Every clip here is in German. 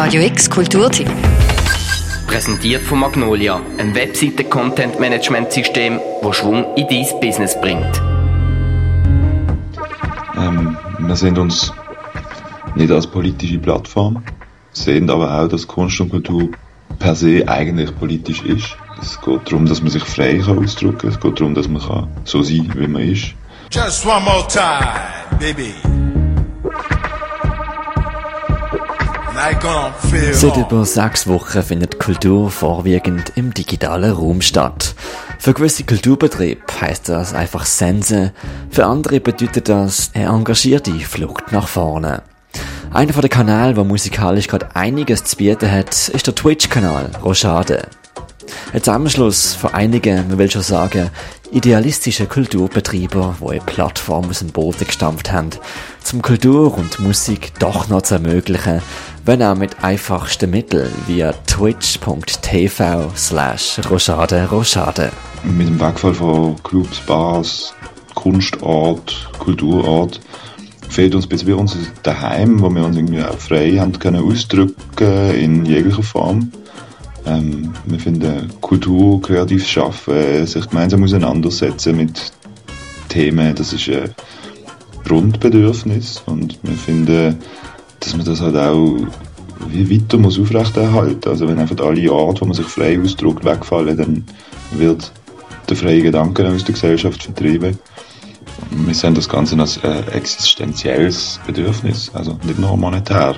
Radio X Kulturteam. Präsentiert von Magnolia, ein Webseite-Content-Management-System, das Schwung in dein Business bringt. Ähm, wir sehen uns nicht als politische Plattform, sehen aber auch, dass Kunst und Kultur per se eigentlich politisch ist. Es geht darum, dass man sich frei kann ausdrücken kann. Es geht darum, dass man kann so sein kann, wie man ist. Just one more time, baby. Seit über sechs Wochen findet Kultur vorwiegend im digitalen Raum statt. Für gewisse Kulturbetriebe heißt das einfach Sense, für andere bedeutet das eine engagierte Flucht nach vorne. Einer von den Kanälen, der musikalisch gerade einiges zu bieten hat, ist der Twitch-Kanal Rochade. Ein Zusammenschluss von einigen, man will schon sagen, idealistischen Kulturbetreiber, die eine Plattform aus dem Boden gestampft haben, zum Kultur und Musik doch noch zu ermöglichen, wenn auch mit einfachsten Mitteln via twitch.tv slash rochade rochade. Mit dem Wegfall von Clubs, Bars, Kunstart, Kulturart fehlt uns bis wir uns daheim, wo wir uns irgendwie auch frei haben können ausdrücken in jeglicher Form. Ähm, wir finden Kultur, kreatives Schaffen, sich gemeinsam auseinandersetzen mit Themen, das ist ein Grundbedürfnis und wir finden, dass man das halt auch wie weiter muss aufrechterhalten. Also wenn einfach alle Art, wo man sich frei ausdrückt, wegfallen, dann wird der freie Gedanke aus der Gesellschaft vertrieben. Wir sehen das Ganze als äh, existenzielles Bedürfnis, also nicht nur monetär.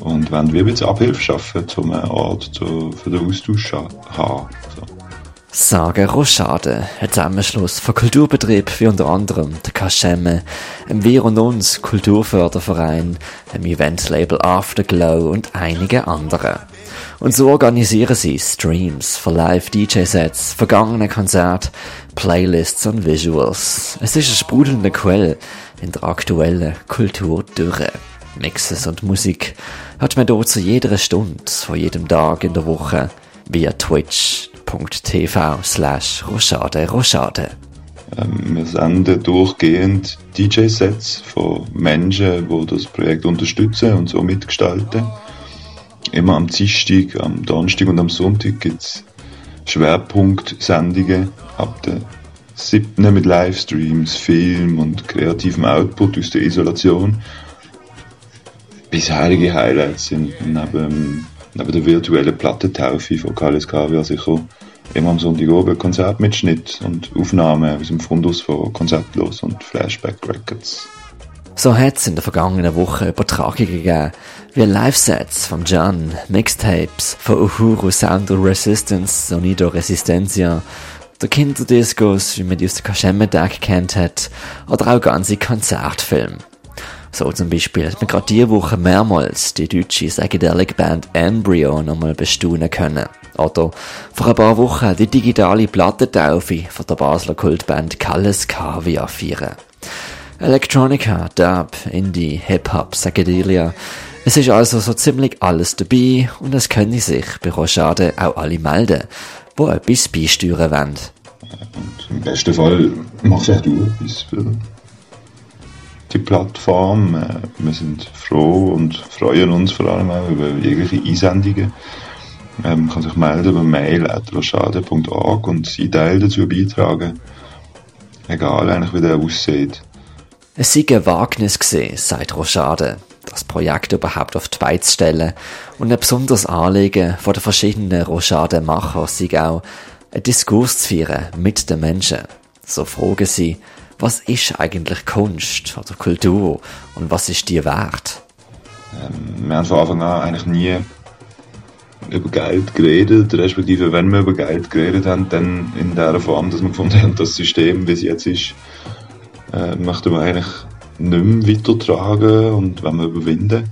Und wenn wir jetzt Abhilfe schaffen, um eine Art zu, für den Austausch zu haben. So. Sagen Rochade, ein Zusammenschluss von Kulturbetrieben wie unter anderem der Kaschemme, dem Wir und Uns Kulturförderverein, dem Eventlabel Afterglow und einige andere. Und so organisieren sie Streams für Live-DJ-Sets, vergangene Konzerte, Playlists und Visuals. Es ist eine sprudelnde Quelle in der aktuellen Kulturdürre. Mixes und Musik hat man dort zu jeder Stunde, von jedem Tag in der Woche via twitch.tv slash rochade rochade. Ähm, wir senden durchgehend DJ-Sets von Menschen, die das Projekt unterstützen und so mitgestalten. Immer am Dienstag, am Donnerstag und am Sonntag gibt es Schwerpunktsendungen ab der 7. mit Livestreams, Film und kreativem Output aus der Isolation bisherige Highlights sind neben, neben der virtuellen Plattentaufe von Carles Cavia sicher immer am Sonntag oben Konzertmitschnitt und Aufnahmen aus dem Fundus von Konzertlos und Flashback Records. So hat es in der vergangenen Woche Übertragungen gegeben, wie Live-Sets von John, Mixtapes von Uhuru Sound Resistance, Sonido Resistencia, der Kinderdiscos, wie man die aus der Kaschemme-Tag kennt hat, oder auch ganze Konzertfilme. So zum Beispiel hat man gerade diese Woche mehrmals die deutsche Psychedelic Band Embryo nochmal bestaunen können. Oder vor ein paar Wochen die digitale Plattentaufe von der Basler Kultband Kalles Kaviar feiern. Electronica, Dub, Indie, Hip-Hop, Psychedelia. Es ist also so ziemlich alles dabei und es können sich bei Rochade auch alle melden, die etwas beisteuern wollen. Und Im besten Fall machst du etwas für die Plattform. Äh, wir sind froh und freuen uns vor allem auch über jegliche Einsendungen. Ähm, man kann sich melden über mail.rochade.org und seinen Teil dazu beitragen. Egal eigentlich, wie der aussieht. Es sei ein Wagnis gesehen, sagt Rochade, das Projekt überhaupt auf die Beine zu stellen und ein besonderes Anliegen von den verschiedenen Rochade-Macher sei auch, einen Diskurs zu führen mit den Menschen. So fragen sie, was ist eigentlich Kunst oder Kultur und was ist dir wert? Ähm, wir haben von Anfang an eigentlich nie über Geld geredet, respektive wenn wir über Geld geredet haben, dann in der Form, dass wir gefunden haben, das System, wie es jetzt ist, äh, möchten wir eigentlich nicht mehr weitertragen und wenn wir überwinden.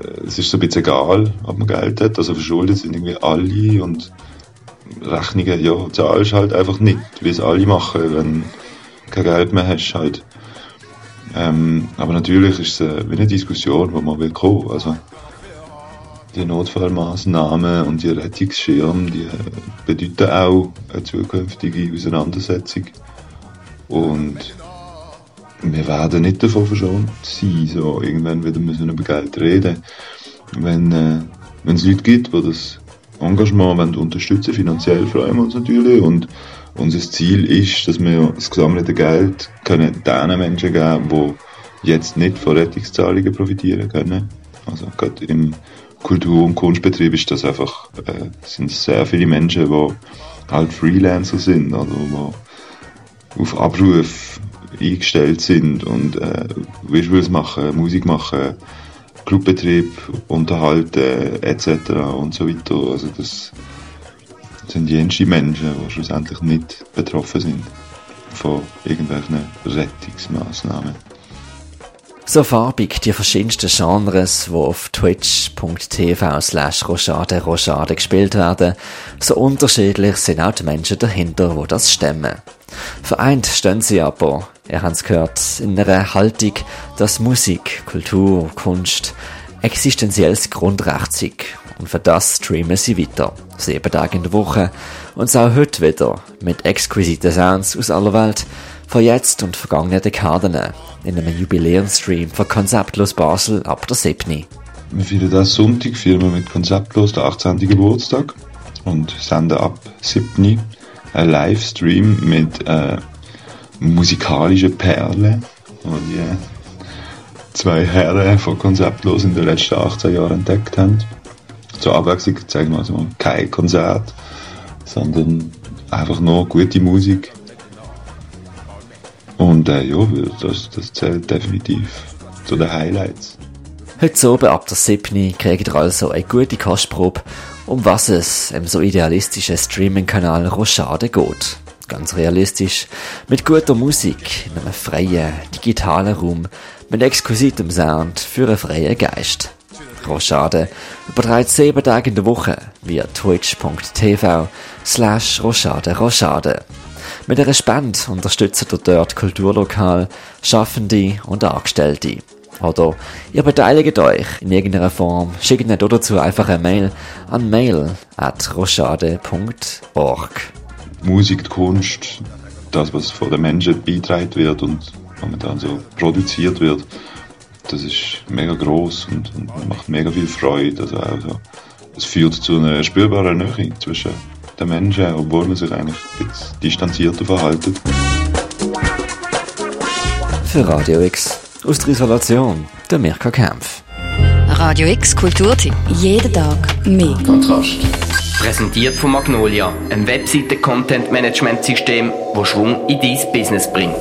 Äh, es ist so ein bisschen egal, ob man Geld hat, also verschuldet sind irgendwie alle und Rechnungen, ja, zahlst halt einfach nicht, wie es alle machen, wenn kein Geld mehr hast halt. Ähm, aber natürlich ist es äh, wie eine Diskussion, wo man will kommen. Also die Notfallmaßnahmen und die Rettungsschirme, die äh, bedeuten auch eine zukünftige Auseinandersetzung. Und wir werden nicht davon verschont sein, so irgendwann wieder müssen über Geld reden. wenn äh, wenn es Leute gibt, die das Engagement wollen unterstützen finanziell freuen wir uns natürlich und unser Ziel ist, dass wir das gesammelte Geld können den Menschen geben, die jetzt nicht von Rettungszahlungen profitieren können. Also gerade im Kultur- und Kunstbetrieb ist das einfach, äh, sind sehr viele Menschen, die halt Freelancer sind, also die auf Abruf eingestellt sind und äh, Visuals machen, Musik machen, Clubbetrieb unterhalten etc. und so weiter. Also das sind jenste Menschen, die schlussendlich nicht betroffen sind von irgendwelchen Rettungsmaßnahmen. So farbig die verschiedensten Genres, die auf twitch.tv slash rochade rochade gespielt werden, so unterschiedlich sind auch die Menschen dahinter, wo das stemmen. Vereint stehen sie aber, ihr habt es gehört, in einer Haltung, dass Musik, Kultur, Kunst existenzielles Grundrecht sind. Und für das streamen sie weiter. Sieben Tage in der Woche. Und auch heute wieder. Mit exquisiten Sounds aus aller Welt. Von jetzt und vergangenen Dekaden. In einem Jubiläumsstream von Konzeptlos Basel ab der 7. Wir feiern das Sonntag, feiern mit Konzeptlos den 18. Geburtstag. Und senden ab 7. einen Livestream mit äh, musikalischen Perlen. Und yeah zwei Herren von Konzeptlos in den letzten 18 Jahren entdeckt haben. Zur Abwechslung zeigen wir also kein Konzert, sondern einfach nur gute Musik. Und äh, ja, das, das zählt definitiv zu den Highlights. Heute oben ab der 7. kriegt ihr also eine gute Kostprobe, um was es im so idealistischen Streaming-Kanal Rochade geht. Ganz realistisch, mit guter Musik, in einem freien, digitalen Raum, mit exquisitem Sound für einen freien Geist. Rochade überträgt sieben Tage in der Woche via twitch.tv slash Rochade Rochade. Mit einer Spende unterstützt ihr dort Kulturlokal, Schaffende und Angestellte. Oder ihr beteiligt euch in irgendeiner Form, schickt nicht dazu einfach eine Mail an mail at rochade.org. Musik, die Kunst, das, was von den Menschen beitragen wird und momentan so produziert wird, das ist mega groß und, und, macht mega viel Freude. Also also, es führt zu einer spürbaren Nähe zwischen den Menschen, obwohl man sich eigentlich ein bisschen distanzierter verhaltet. Für Radio X aus der Isolation, der Mirka Kempf. Radio X Kulturtipp. Jeden Tag mehr. Kontrast. Präsentiert von Magnolia, einem Webseiten-Content-Management-System, das Schwung in dein Business bringt.